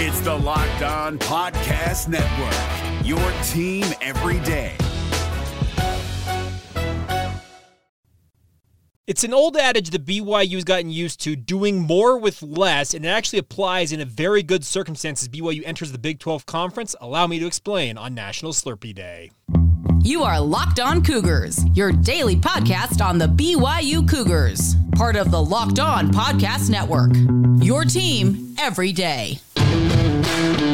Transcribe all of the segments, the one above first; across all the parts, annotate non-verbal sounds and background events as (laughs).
It's the Locked On Podcast Network, your team every day. It's an old adage that BYU has gotten used to doing more with less, and it actually applies in a very good circumstance as BYU enters the Big 12 Conference. Allow me to explain on National Slurpee Day. You are Locked On Cougars, your daily podcast on the BYU Cougars, part of the Locked On Podcast Network. Your team every day.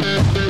Thank you.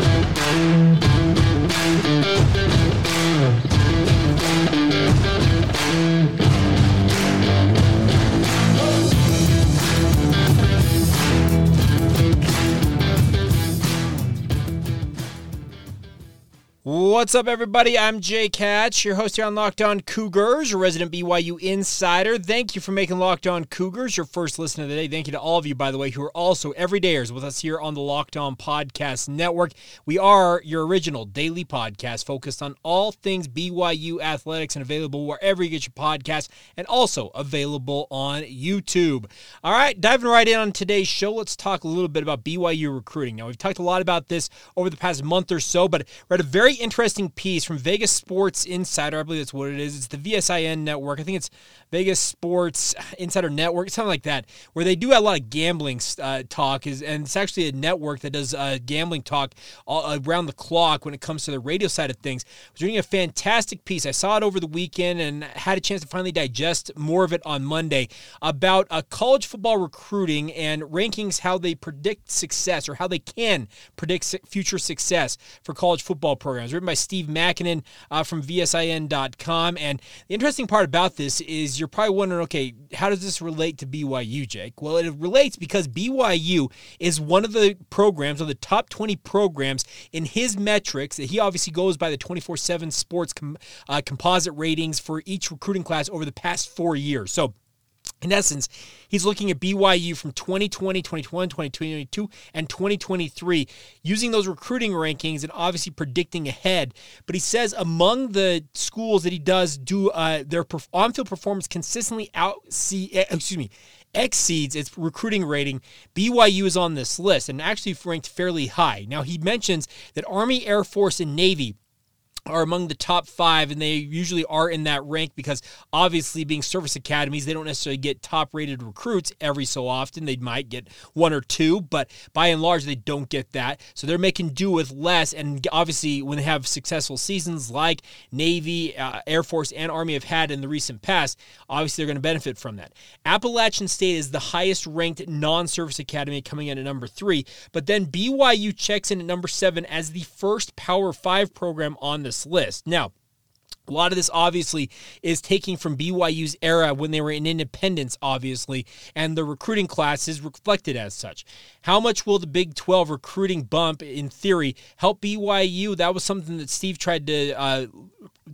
What's up, everybody? I'm Jake Hatch, your host here on Locked On Cougars, your resident BYU insider. Thank you for making Locked On Cougars your first listen of the day. Thank you to all of you, by the way, who are also everydayers with us here on the Locked On Podcast Network. We are your original daily podcast focused on all things BYU athletics and available wherever you get your podcast and also available on YouTube. All right, diving right in on today's show, let's talk a little bit about BYU recruiting. Now, we've talked a lot about this over the past month or so, but we're at a very interesting piece from Vegas Sports Insider. I believe that's what it is. It's the VSIN network. I think it's Vegas Sports Insider Network, something like that, where they do a lot of gambling uh, talk. Is and it's actually a network that does uh, gambling talk all, around the clock when it comes to the radio side of things. I was reading a fantastic piece. I saw it over the weekend and had a chance to finally digest more of it on Monday about uh, college football recruiting and rankings, how they predict success or how they can predict future success for college football programs written by Steve Makinen uh, from VSIN.com. And the interesting part about this is you're probably wondering, okay, how does this relate to BYU, Jake? Well, it relates because BYU is one of the programs, of the top 20 programs in his metrics he obviously goes by the 24 7 sports com- uh, composite ratings for each recruiting class over the past four years. So, in essence, he's looking at BYU from 2020, 2021, 2022, and 2023, using those recruiting rankings and obviously predicting ahead. But he says among the schools that he does do uh, their on-field performance consistently out see eh, excuse me exceeds its recruiting rating, BYU is on this list and actually ranked fairly high. Now, he mentions that Army, Air Force, and Navy are among the top five, and they usually are in that rank because obviously, being service academies, they don't necessarily get top rated recruits every so often. They might get one or two, but by and large, they don't get that. So they're making do with less. And obviously, when they have successful seasons like Navy, uh, Air Force, and Army have had in the recent past, obviously, they're going to benefit from that. Appalachian State is the highest ranked non service academy coming in at number three, but then BYU checks in at number seven as the first Power Five program on the this list. Now, a lot of this obviously is taking from BYU's era when they were in independence, obviously, and the recruiting class is reflected as such. How much will the Big 12 recruiting bump, in theory, help BYU? That was something that Steve tried to uh,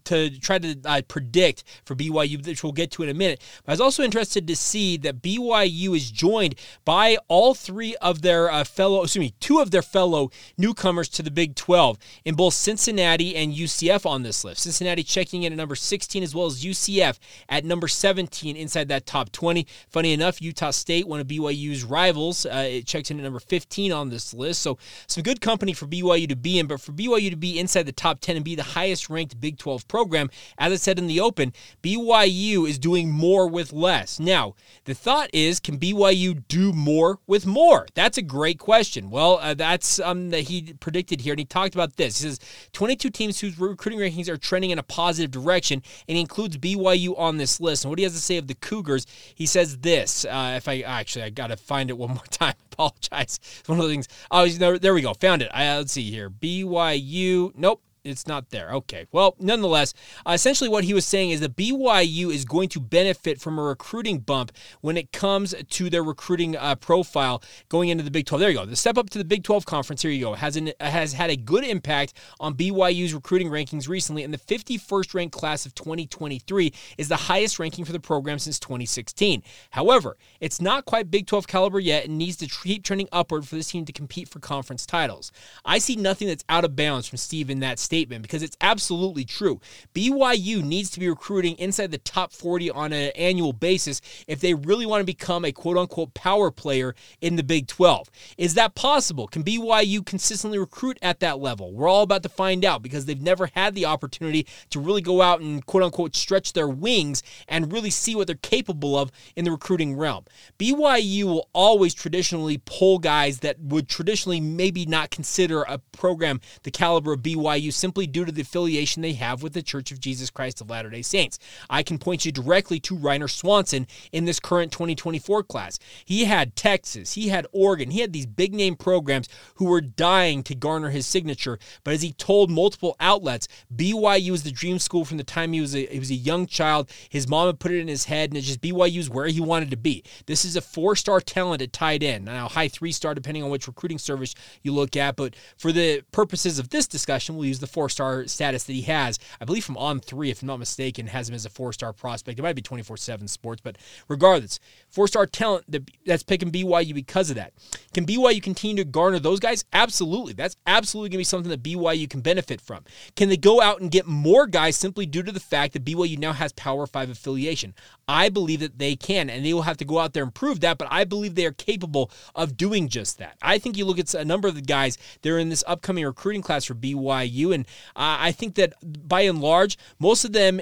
to try to uh, predict for BYU, which we'll get to in a minute. But I was also interested to see that BYU is joined by all three of their uh, fellow, excuse me, two of their fellow newcomers to the Big 12 in both Cincinnati and UCF on this list. Cincinnati checking in at number 16 as well as UCF at number 17 inside that top 20. Funny enough, Utah State, one of BYU's rivals, uh, it checks in at number 15 on this list. So some good company for BYU to be in, but for BYU to be inside the top 10 and be the highest ranked Big 12 program. As I said in the open, BYU is doing more with less. Now, the thought is can BYU do more with more? That's a great question. Well, uh, that's um, that he predicted here, and he talked about this. He says 22 teams whose recruiting rankings are trending in a positive direction, and he includes BYU on this list. And what he has to say of the Cougars, he says this. Uh, if I actually, I got to find it one more (laughs) time. Apologize. (laughs) It's one of the things. Oh, there we go. Found it. I, let's see here. BYU. Nope it's not there. Okay. Well, nonetheless, uh, essentially what he was saying is that BYU is going to benefit from a recruiting bump when it comes to their recruiting uh, profile going into the Big 12. There you go. The step up to the Big 12 conference. Here you go. Has an, has had a good impact on BYU's recruiting rankings recently, and the 51st ranked class of 2023 is the highest ranking for the program since 2016. However, it's not quite Big 12 caliber yet and needs to keep trending upward for this team to compete for conference titles. I see nothing that's out of bounds from Steve in that statement because it's absolutely true. BYU needs to be recruiting inside the top 40 on an annual basis if they really want to become a quote unquote power player in the Big 12. Is that possible? Can BYU consistently recruit at that level? We're all about to find out because they've never had the opportunity to really go out and quote unquote stretch their wings and really see what they're capable of in the recruiting realm. BYU will always traditionally pull guys that would traditionally maybe not consider a program the caliber of BYU simply due to the affiliation they have with the Church of Jesus Christ of Latter day Saints. I can point you directly to Ryner Swanson in this current 2024 class. He had Texas, he had Oregon, he had these big name programs who were dying to garner his signature. But as he told multiple outlets, BYU was the dream school from the time he was a, he was a young child. His mom had put it in his head, and it's just BYU is where he wanted to be. This is a four star talent at tight end. Now, high three star, depending on which recruiting service you look at. But for the purposes of this discussion, we'll use the four star status that he has. I believe from on three, if I'm not mistaken, has him as a four star prospect. It might be 24 7 sports, but regardless, four star talent that's picking BYU because of that. Can BYU continue to garner those guys? Absolutely. That's absolutely going to be something that BYU can benefit from. Can they go out and get more guys simply due to the fact that BYU now has Power 5 affiliation? I believe that they can, and they will have to go out there and prove that, but I believe they are capable of doing just that. I think you look at a number of the guys that are in this upcoming recruiting class for BYU, and uh, I think that by and large, most of them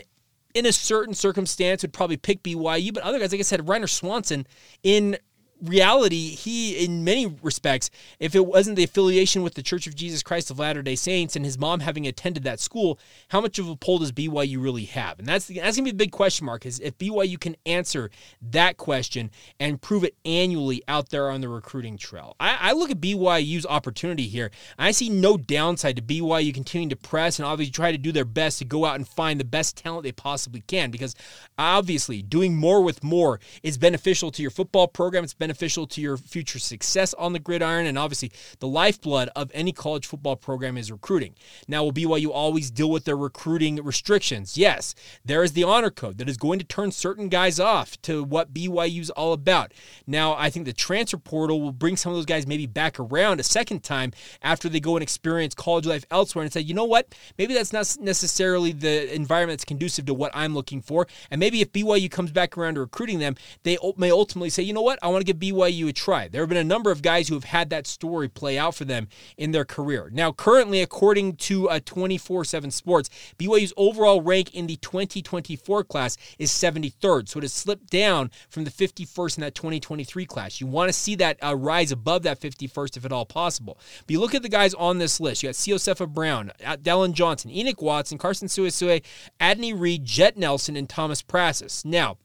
in a certain circumstance would probably pick BYU, but other guys, like I said, Ryner Swanson in reality, he, in many respects, if it wasn't the affiliation with the Church of Jesus Christ of Latter day Saints and his mom having attended that school, how much of a pull does BYU really have? And that's, the, that's going to be the big question mark is if BYU can answer that question and prove it annually out there on the recruiting trail. I, I look at BYU's opportunity here. I see no downside to BYU continuing to press and obviously try to do their best to go out and find the best talent they possibly can because obviously doing more with more is beneficial to your football program. It's beneficial beneficial to your future success on the gridiron. And obviously, the lifeblood of any college football program is recruiting. Now, will BYU always deal with their recruiting restrictions? Yes. There is the honor code that is going to turn certain guys off to what BYU's all about. Now, I think the transfer portal will bring some of those guys maybe back around a second time after they go and experience college life elsewhere and say, you know what? Maybe that's not necessarily the environment that's conducive to what I'm looking for. And maybe if BYU comes back around to recruiting them, they may ultimately say, you know what? I want to give BYU a try. There have been a number of guys who have had that story play out for them in their career. Now, currently, according to a 24 7 Sports, BYU's overall rank in the 2024 class is 73rd. So it has slipped down from the 51st in that 2023 class. You want to see that uh, rise above that 51st if at all possible. But you look at the guys on this list. You got Ceosefa Brown, Dallin Johnson, Enoch Watson, Carson Suesue, Adney Reed, Jet Nelson, and Thomas Prassis. Now,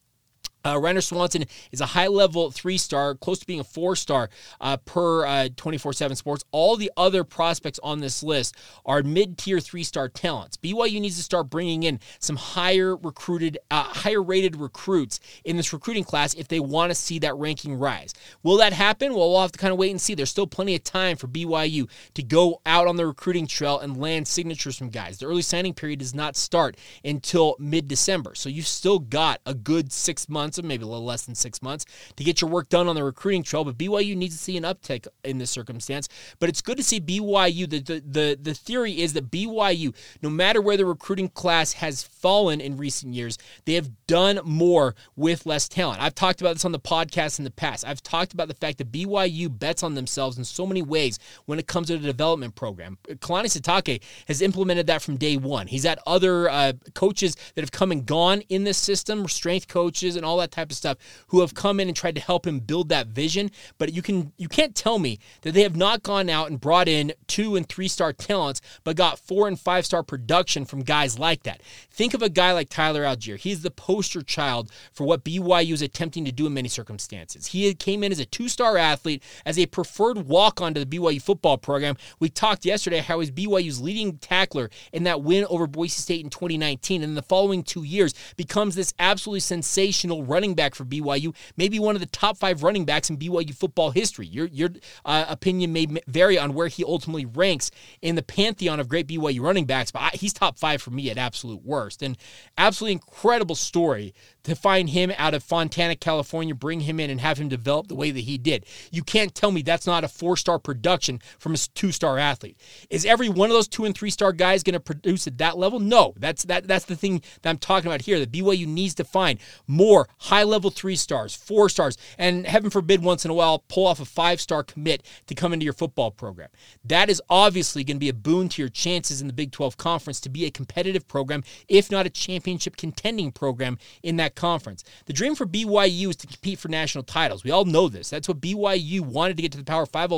uh, Ryner Swanson is a high level three star, close to being a four star uh, per uh, 24 7 sports. All the other prospects on this list are mid tier three star talents. BYU needs to start bringing in some higher recruited, uh, higher rated recruits in this recruiting class if they want to see that ranking rise. Will that happen? Well, we'll have to kind of wait and see. There's still plenty of time for BYU to go out on the recruiting trail and land signatures from guys. The early signing period does not start until mid December. So you've still got a good six months months, maybe a little less than six months, to get your work done on the recruiting trail. But BYU needs to see an uptick in this circumstance. But it's good to see BYU. The, the, the, the theory is that BYU, no matter where the recruiting class has fallen in recent years, they have done more with less talent. I've talked about this on the podcast in the past. I've talked about the fact that BYU bets on themselves in so many ways when it comes to the development program. Kalani Sitake has implemented that from day one. He's had other uh, coaches that have come and gone in this system, strength coaches and all that that type of stuff, who have come in and tried to help him build that vision. But you can you can't tell me that they have not gone out and brought in two and three star talents, but got four and five star production from guys like that. Think of a guy like Tyler Allgeier. He's the poster child for what BYU is attempting to do in many circumstances. He came in as a two star athlete, as a preferred walk on to the BYU football program. We talked yesterday how he's BYU's leading tackler in that win over Boise State in 2019, and in the following two years becomes this absolutely sensational running back for BYU, maybe one of the top five running backs in BYU football history. Your your uh, opinion may vary on where he ultimately ranks in the pantheon of great BYU running backs, but I, he's top five for me at absolute worst. And absolutely incredible story to find him out of Fontana, California, bring him in and have him develop the way that he did. You can't tell me that's not a four star production from a two star athlete. Is every one of those two and three star guys going to produce at that level? No. That's that. That's the thing that I'm talking about here. That BYU needs to find more high level three stars, four stars, and heaven forbid once in a while pull off a five star commit to come into your football program. That is obviously going to be a boon to your chances in the Big 12 conference to be a competitive program, if not a championship contending program in that conference. The dream for BYU is to compete for national titles. We all know this. That's what BYU wanted to get to the Power 5,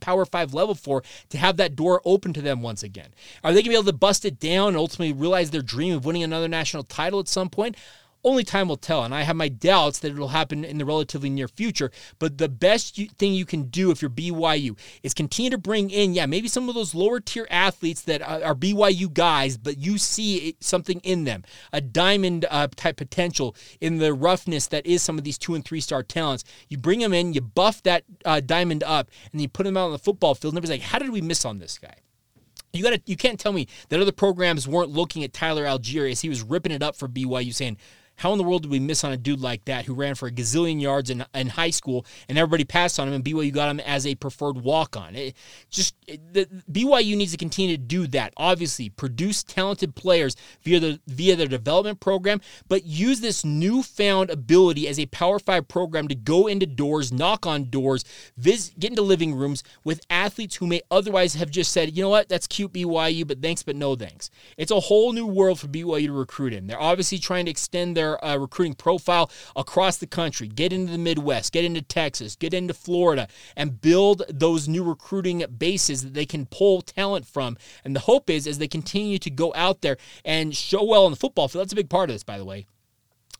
Power 5 level for to have that door open to them once again. Are they going to be able to bust it down and ultimately realize their dream of winning another national title at some point? Only time will tell, and I have my doubts that it'll happen in the relatively near future. But the best thing you can do if you're BYU is continue to bring in, yeah, maybe some of those lower tier athletes that are BYU guys, but you see something in them, a diamond uh, type potential in the roughness that is some of these two and three star talents. You bring them in, you buff that uh, diamond up, and then you put them out on the football field. And everybody's like, how did we miss on this guy? You got to you can't tell me that other programs weren't looking at Tyler Allgeier as he was ripping it up for BYU saying, how in the world did we miss on a dude like that who ran for a gazillion yards in, in high school and everybody passed on him and BYU got him as a preferred walk on? It just it, the, BYU needs to continue to do that. Obviously, produce talented players via the via their development program, but use this newfound ability as a Power Five program to go into doors, knock on doors, get into living rooms with athletes who may otherwise have just said, you know what, that's cute BYU, but thanks, but no thanks. It's a whole new world for BYU to recruit in. They're obviously trying to extend their their uh, recruiting profile across the country, get into the Midwest, get into Texas, get into Florida, and build those new recruiting bases that they can pull talent from. And the hope is, as they continue to go out there and show well on the football field, that's a big part of this, by the way.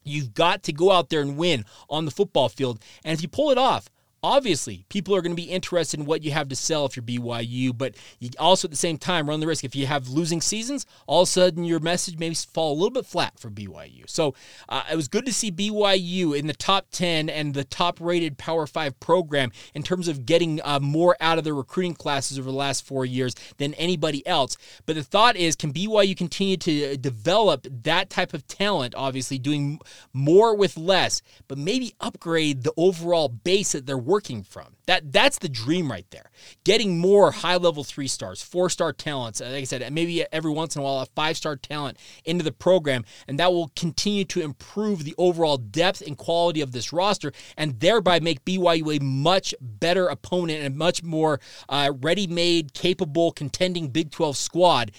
You've got to go out there and win on the football field. And if you pull it off, Obviously, people are going to be interested in what you have to sell if you're BYU, but you also at the same time run the risk if you have losing seasons, all of a sudden your message may fall a little bit flat for BYU. So uh, it was good to see BYU in the top 10 and the top rated Power 5 program in terms of getting uh, more out of their recruiting classes over the last four years than anybody else. But the thought is can BYU continue to develop that type of talent, obviously, doing more with less, but maybe upgrade the overall base that they're working from. That that's the dream right there. Getting more high level three stars, four star talents. Like I said, maybe every once in a while a five star talent into the program, and that will continue to improve the overall depth and quality of this roster, and thereby make BYU a much better opponent and a much more uh, ready made, capable, contending Big 12 squad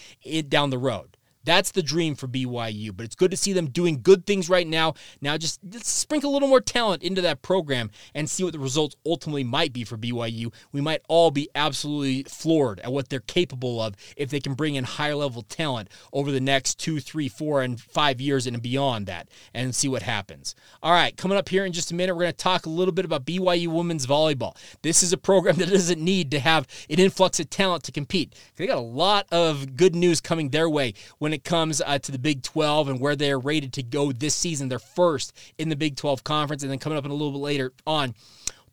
down the road. That's the dream for BYU, but it's good to see them doing good things right now. Now just sprinkle a little more talent into that program and see what the results ultimately might be for BYU. We might all be absolutely floored at what they're capable of if they can bring in higher level talent over the next two, three, four, and five years and beyond that and see what happens. All right, coming up here in just a minute, we're going to talk a little bit about BYU women's volleyball. This is a program (laughs) that doesn't need to have an influx of talent to compete. They got a lot of good news coming their way when it comes uh, to the Big 12 and where they're rated to go this season. They're first in the Big 12 conference, and then coming up in a little bit later on.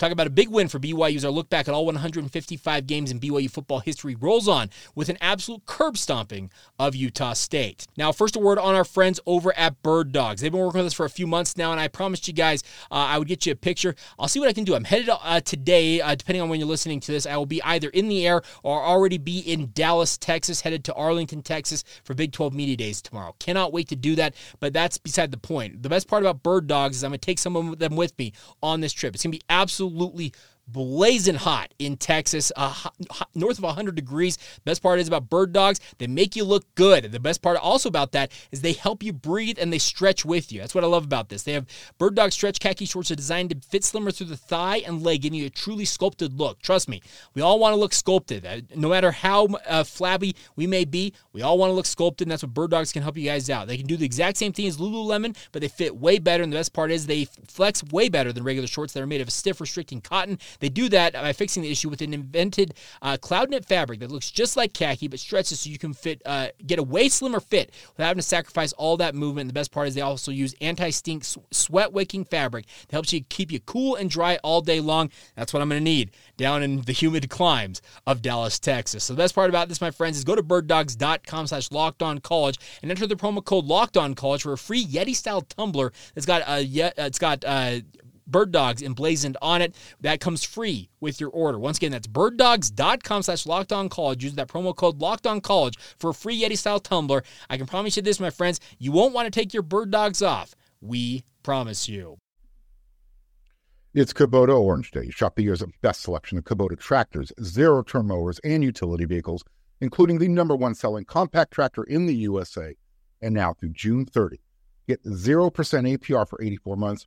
Talk about a big win for BYU as our look back at all 155 games in BYU football history rolls on with an absolute curb stomping of Utah State. Now, first a word on our friends over at Bird Dogs. They've been working with us for a few months now, and I promised you guys uh, I would get you a picture. I'll see what I can do. I'm headed uh, today, uh, depending on when you're listening to this. I will be either in the air or already be in Dallas, Texas, headed to Arlington, Texas for Big 12 Media Days tomorrow. Cannot wait to do that, but that's beside the point. The best part about Bird Dogs is I'm going to take some of them with me on this trip. It's going to be absolutely absolutely blazing hot in Texas, uh, hot, north of 100 degrees. Best part is about bird dogs, they make you look good. The best part also about that is they help you breathe and they stretch with you. That's what I love about this. They have bird dog stretch khaki shorts are designed to fit slimmer through the thigh and leg, giving you a truly sculpted look. Trust me, we all want to look sculpted. Uh, no matter how uh, flabby we may be, we all want to look sculpted, and that's what bird dogs can help you guys out. They can do the exact same thing as Lululemon, but they fit way better. And the best part is they flex way better than regular shorts that are made of stiff, restricting cotton They do that by fixing the issue with an invented uh, cloud knit fabric that looks just like khaki but stretches so you can fit uh, get a way slimmer fit without having to sacrifice all that movement. And the best part is they also use anti-stink sweat wicking fabric that helps you keep you cool and dry all day long. That's what I'm going to need down in the humid climes of Dallas, Texas. So the best part about this, my friends, is go to birddogs.com slash locked on college and enter the promo code locked on college for a free Yeti style tumbler that's got a it's got uh, bird dogs emblazoned on it. That comes free with your order. Once again, that's birddogs.com slash locked on college. Use that promo code locked on college for a free Yeti style tumbler. I can promise you this, my friends, you won't want to take your bird dogs off. We promise you. It's Kubota Orange Day. Shop the year's best selection of Kubota tractors, zero turn mowers, and utility vehicles, including the number one selling compact tractor in the USA. And now through June 30, get 0% APR for 84 months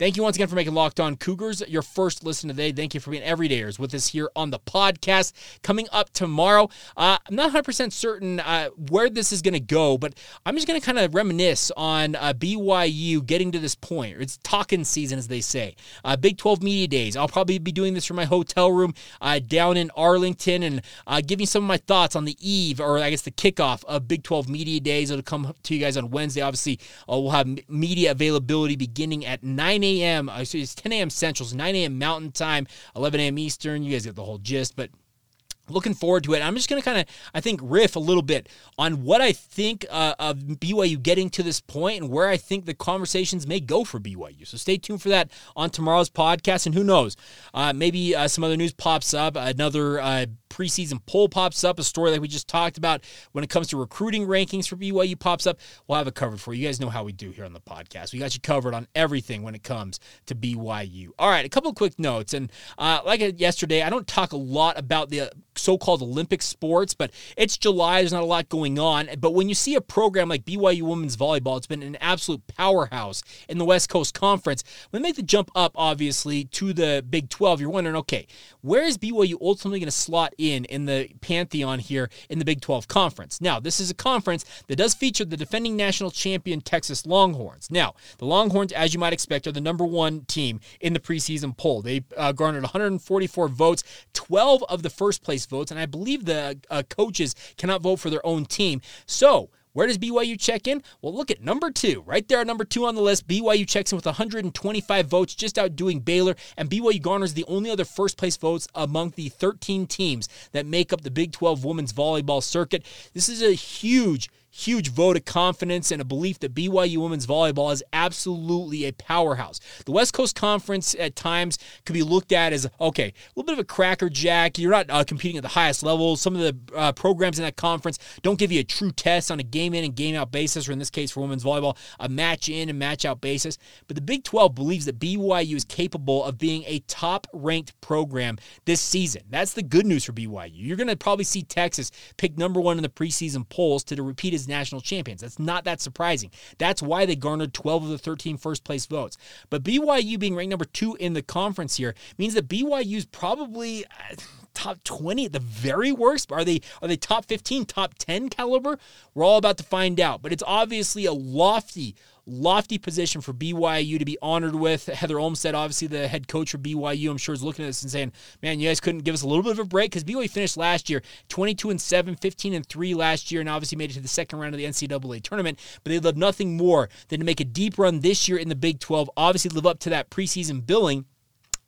Thank you once again for making Locked On Cougars your first listen today. Thank you for being everydayers with us here on the podcast. Coming up tomorrow, uh, I'm not 100% certain uh, where this is going to go, but I'm just going to kind of reminisce on uh, BYU getting to this point. It's talking season, as they say. Uh, Big 12 Media Days. I'll probably be doing this from my hotel room uh, down in Arlington and uh, giving some of my thoughts on the eve, or I guess the kickoff of Big 12 Media Days. It'll come to you guys on Wednesday. Obviously, we'll have media availability beginning at 9 a.m a.m. Uh, it's 10 a.m. Central, 9 a.m. Mountain Time, 11 a.m. Eastern. You guys get the whole gist, but looking forward to it. I'm just going to kind of, I think, riff a little bit on what I think uh, of BYU getting to this point and where I think the conversations may go for BYU. So stay tuned for that on tomorrow's podcast. And who knows, uh, maybe uh, some other news pops up, another uh, preseason poll pops up, a story like we just talked about when it comes to recruiting rankings for BYU pops up. We'll have it covered for you. You guys know how we do here on the podcast. We got you covered on everything when it comes to BYU. All right, a couple quick notes. And uh, like yesterday, I don't talk a lot about the so called Olympic sports, but it's July. There's not a lot going on. But when you see a program like BYU Women's Volleyball, it's been an absolute powerhouse in the West Coast Conference. When they make the jump up, obviously, to the Big 12, you're wondering, okay, where is BYU ultimately going to slot in in the pantheon here in the Big 12 Conference? Now, this is a conference that does feature the defending national champion Texas Longhorns. Now, the Longhorns, as you might expect, are the number one team in the preseason poll. They uh, garnered 144 votes, 12 of the first place votes, and I believe the uh, coaches cannot vote for their own team. So, where does BYU check in? Well, look at number two, right there, number two on the list. BYU checks in with 125 votes, just outdoing Baylor, and BYU garners the only other first place votes among the 13 teams that make up the Big 12 women's volleyball circuit. This is a huge huge vote of confidence and a belief that BYU women's volleyball is absolutely a powerhouse. The West Coast Conference at times could be looked at as okay, a little bit of a cracker jack. You're not uh, competing at the highest level. Some of the uh, programs in that conference don't give you a true test on a game in and game out basis, or in this case for women's volleyball, a match in and match out basis. But the Big 12 believes that BYU is capable of being a top ranked program this season. That's the good news for BYU. You're going to probably see Texas pick number one in the preseason polls to the repeat as national champions. That's not that surprising. That's why they garnered 12 of the 13 first place votes. But BYU being ranked number two in the conference here means that BYU is probably uh, top 20 at the very worst. Are they are they top 15, top 10 caliber? We're all about to find out. But it's obviously a lofty, lofty position for BYU to be honored with. Heather Olmstead, obviously the head coach for BYU, I'm sure is looking at this and saying, "Man, you guys couldn't give us a little bit of a break because BYU finished last year 22 and 7, 15 and 3 last year, and obviously made it to the second round of the NCAA tournament. But they'd love nothing more than to make a deep run this year in the Big 12. Obviously, live up to that preseason billing."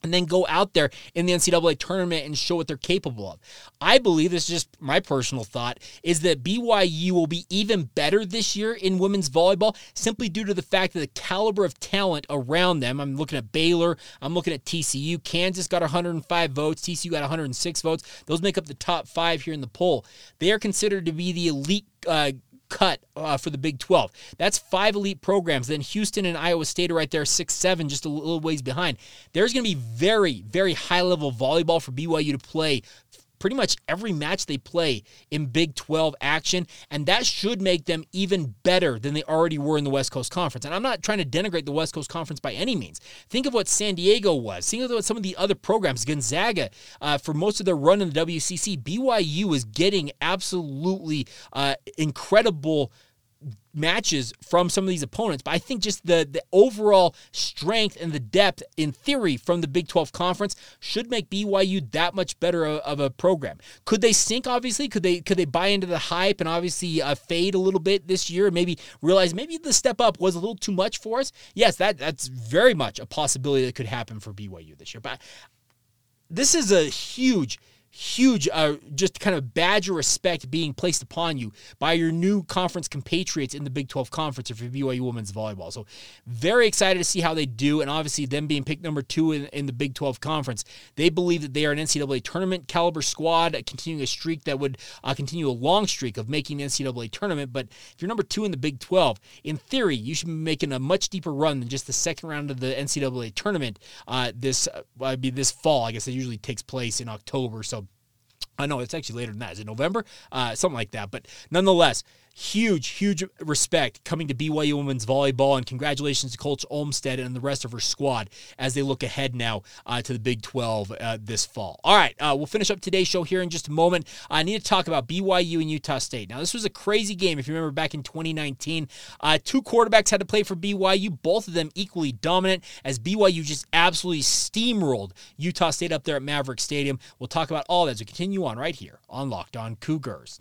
And then go out there in the NCAA tournament and show what they're capable of. I believe this is just my personal thought is that BYU will be even better this year in women's volleyball simply due to the fact that the caliber of talent around them. I'm looking at Baylor, I'm looking at TCU. Kansas got 105 votes, TCU got 106 votes. Those make up the top five here in the poll. They are considered to be the elite. Uh, cut uh, for the Big 12. That's five elite programs. Then Houston and Iowa State are right there, six, seven, just a little ways behind. There's going to be very, very high level volleyball for BYU to play pretty much every match they play in Big 12 action, and that should make them even better than they already were in the West Coast Conference. And I'm not trying to denigrate the West Coast Conference by any means. Think of what San Diego was. Think of what some of the other programs, Gonzaga, uh, for most of their run in the WCC, BYU is getting absolutely uh, incredible matches from some of these opponents. But I think just the the overall strength and the depth in theory from the Big 12 conference should make BYU that much better of a program. Could they sink obviously? Could they could they buy into the hype and obviously uh, fade a little bit this year and maybe realize maybe the step up was a little too much for us? Yes, that that's very much a possibility that could happen for BYU this year. But this is a huge huge, uh, just kind of badge of respect being placed upon you by your new conference compatriots in the Big 12 Conference for BYU women's volleyball. So, very excited to see how they do. And obviously, them being picked number two in, in the Big 12 Conference, they believe that they are an NCAA tournament caliber squad, continuing a streak that would uh, continue a long streak of making the NCAA tournament. But if you're number two in the Big 12, in theory, you should be making a much deeper run than just the second round of the NCAA tournament uh, this uh, be this fall. I guess it usually takes place in October. So I know it's actually later than that. Is it November? Uh, something like that. But nonetheless, huge, huge respect coming to BYU women's volleyball, and congratulations to Coach Olmstead and the rest of her squad as they look ahead now uh, to the Big 12 uh, this fall. All right, uh, we'll finish up today's show here in just a moment. I need to talk about BYU and Utah State. Now, this was a crazy game. If you remember back in 2019, uh, two quarterbacks had to play for BYU, both of them equally dominant, as BYU just absolutely steamrolled Utah State up there at Maverick Stadium. We'll talk about all that as we continue on right here on Locked On Cougars.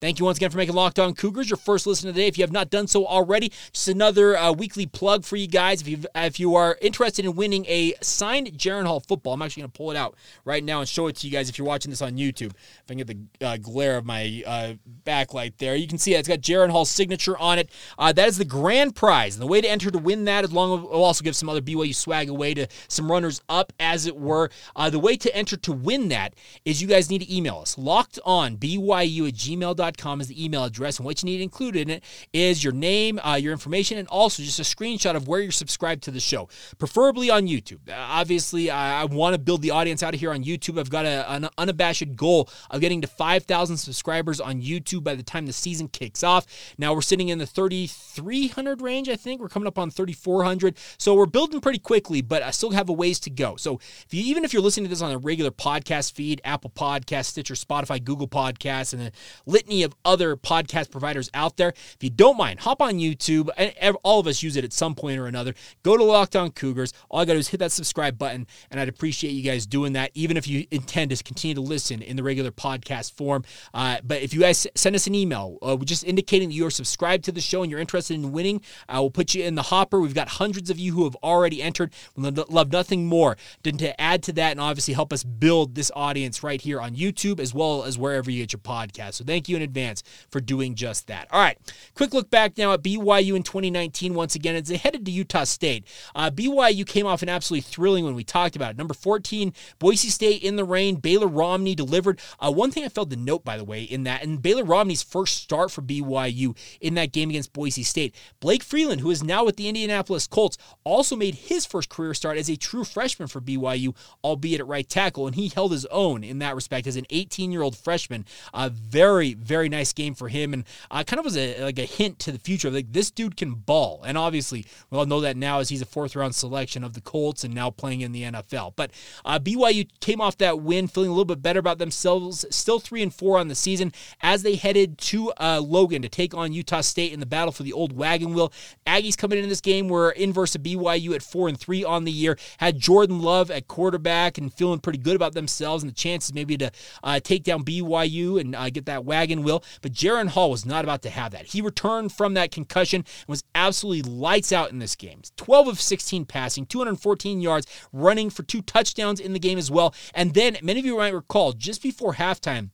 Thank you once again for making Locked On Cougars your first listen of the day. If you have not done so already, just another uh, weekly plug for you guys. If you if you are interested in winning a signed Jaren Hall football, I'm actually going to pull it out right now and show it to you guys. If you're watching this on YouTube, if I can get the uh, glare of my uh, backlight there, you can see it. It's got Jaren Hall's signature on it. Uh, that is the grand prize, and the way to enter to win that, as long as we'll also give some other BYU swag away to some runners up, as it were. Uh, the way to enter to win that is you guys need to email us locked on byu at gmail.com is the email address. And what you need included in it is your name, uh, your information, and also just a screenshot of where you're subscribed to the show, preferably on YouTube. Uh, obviously, I, I want to build the audience out of here on YouTube. I've got a, an unabashed goal of getting to 5,000 subscribers on YouTube by the time the season kicks off. Now we're sitting in the 3,300 range, I think. We're coming up on 3,400. So we're building pretty quickly, but I still have a ways to go. So if you, even if you're listening to this on a regular podcast feed, Apple Podcast, Stitcher, Spotify, Google Podcasts, and a litany of other podcast providers out there. If you don't mind, hop on YouTube. All of us use it at some point or another. Go to Locked On Cougars. All I got to do is hit that subscribe button, and I'd appreciate you guys doing that, even if you intend to continue to listen in the regular podcast form. Uh, but if you guys send us an email, uh, just indicating that you are subscribed to the show and you're interested in winning, I will put you in the hopper. We've got hundreds of you who have already entered. We love nothing more than to add to that and obviously help us build this audience right here on YouTube as well as wherever you get your podcast. So thank you in advance for doing just that. All right, quick look back now at BYU in 2019. Once again, as they headed to Utah State, uh, BYU came off an absolutely thrilling when we talked about it. Number 14, Boise State in the rain. Baylor Romney delivered. Uh, one thing I failed to note, by the way, in that, and Baylor Romney's first start for BYU in that game against Boise State, Blake Freeland, who is now with the Indianapolis Colts, also made his first career start as a true freshman for BYU, albeit at right tackle, and he held his own in that respect as an 18 year old freshman. A very, very nice nice game for him, and uh, kind of was a like a hint to the future. Like this dude can ball, and obviously we all know that now as he's a fourth round selection of the Colts and now playing in the NFL. But uh, BYU came off that win feeling a little bit better about themselves, still three and four on the season as they headed to uh, Logan to take on Utah State in the battle for the old wagon wheel. Aggies coming in this game were inverse of BYU at four and three on the year. Had Jordan Love at quarterback and feeling pretty good about themselves and the chances maybe to uh, take down BYU and uh, get that wagon will, but Jaren Hall was not about to have that. He returned from that concussion and was absolutely lights out in this game. 12 of 16 passing, 214 yards, running for two touchdowns in the game as well. And then, many of you might recall, just before halftime,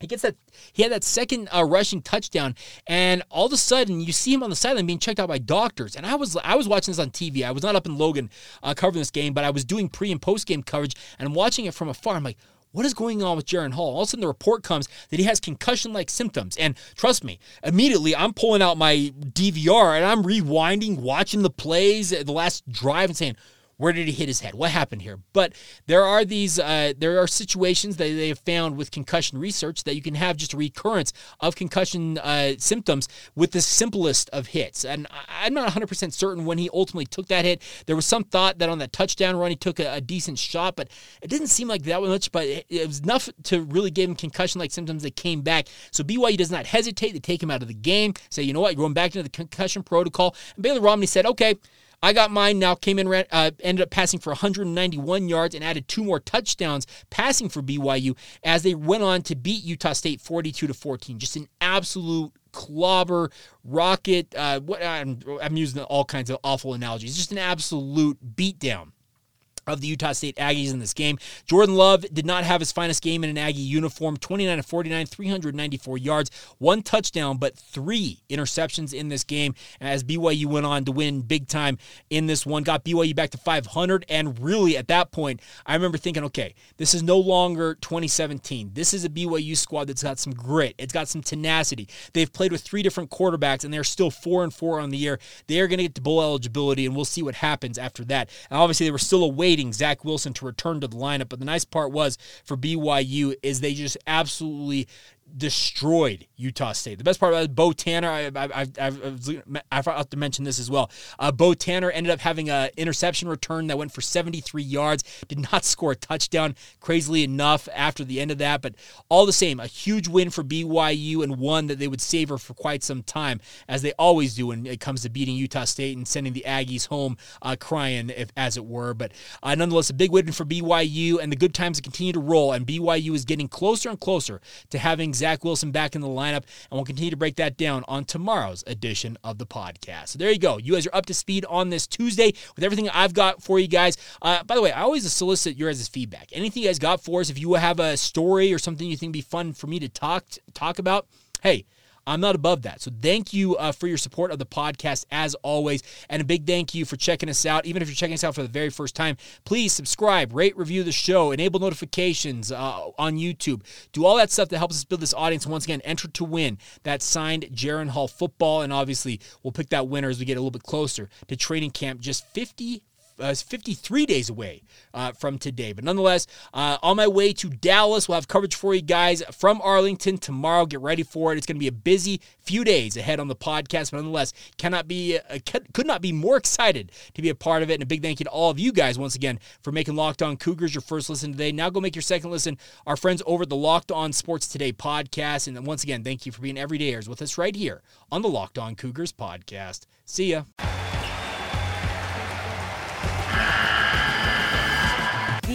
he gets that. He had that second uh, rushing touchdown, and all of a sudden, you see him on the sideline being checked out by doctors. And I was I was watching this on TV. I was not up in Logan uh, covering this game, but I was doing pre and post game coverage, and I'm watching it from afar. I'm like, what is going on with Jaren Hall? All of a sudden, the report comes that he has concussion like symptoms. And trust me, immediately I'm pulling out my DVR and I'm rewinding, watching the plays, the last drive, and saying, where did he hit his head? What happened here? But there are these, uh, there are situations that they have found with concussion research that you can have just recurrence of concussion uh, symptoms with the simplest of hits. And I'm not 100% certain when he ultimately took that hit. There was some thought that on that touchdown run he took a, a decent shot, but it didn't seem like that much. But it, it was enough to really give him concussion-like symptoms that came back. So BYU does not hesitate to take him out of the game. Say, you know what, you're going back into the concussion protocol. And Baylor Romney said, okay. I got mine now, came in, uh, ended up passing for 191 yards and added two more touchdowns passing for BYU as they went on to beat Utah State 42 to 14. Just an absolute clobber, rocket. Uh, what I'm, I'm using all kinds of awful analogies. Just an absolute beatdown of the Utah State Aggies in this game. Jordan Love did not have his finest game in an Aggie uniform 29 to 49, 394 yards, one touchdown, but three interceptions in this game as BYU went on to win big time in this one. Got BYU back to 500. And really, at that point, I remember thinking, okay, this is no longer 2017. This is a BYU squad that's got some grit, it's got some tenacity. They've played with three different quarterbacks, and they're still four and four on the year. They are going to get to bowl eligibility, and we'll see what happens after that. And obviously, they were still away waiting Zach Wilson to return to the lineup. But the nice part was for BYU is they just absolutely destroyed Utah State. The best part about it, Bo Tanner, I, I, I, I, forgot to mention this as well. Uh, Bo Tanner ended up having an interception return that went for 73 yards, did not score a touchdown, crazily enough, after the end of that. But all the same, a huge win for BYU and one that they would savor for quite some time, as they always do when it comes to beating Utah State and sending the Aggies home uh, crying, if, as it were. But uh, nonetheless, a big win for BYU, and the good times continue to roll, and BYU is getting closer and closer to having Zach Wilson back in the lineup, and we'll continue to break that down on tomorrow's edition of the podcast. So there you go. You guys are up to speed on this Tuesday with everything I've got for you guys. Uh, by the way, I always solicit your guys' feedback. Anything you guys got for us, if you have a story or something you think would be fun for me to talk talk about, hey, I'm not above that. So thank you uh, for your support of the podcast as always. And a big thank you for checking us out. Even if you're checking us out for the very first time, please subscribe, rate, review the show, enable notifications uh, on YouTube. Do all that stuff that helps us build this audience. Once again, enter to win that signed Jaren Hall football. And obviously, we'll pick that winner as we get a little bit closer to training camp. Just 50 uh, 53 days away uh, from today. But nonetheless, uh, on my way to Dallas, we'll have coverage for you guys from Arlington tomorrow. Get ready for it. It's going to be a busy few days ahead on the podcast. But nonetheless, cannot be uh, could not be more excited to be a part of it. And a big thank you to all of you guys once again for making Locked On Cougars your first listen today. Now go make your second listen. Our friends over at the Locked On Sports Today podcast. And once again, thank you for being everydayers with us right here on the Locked On Cougars podcast. See ya.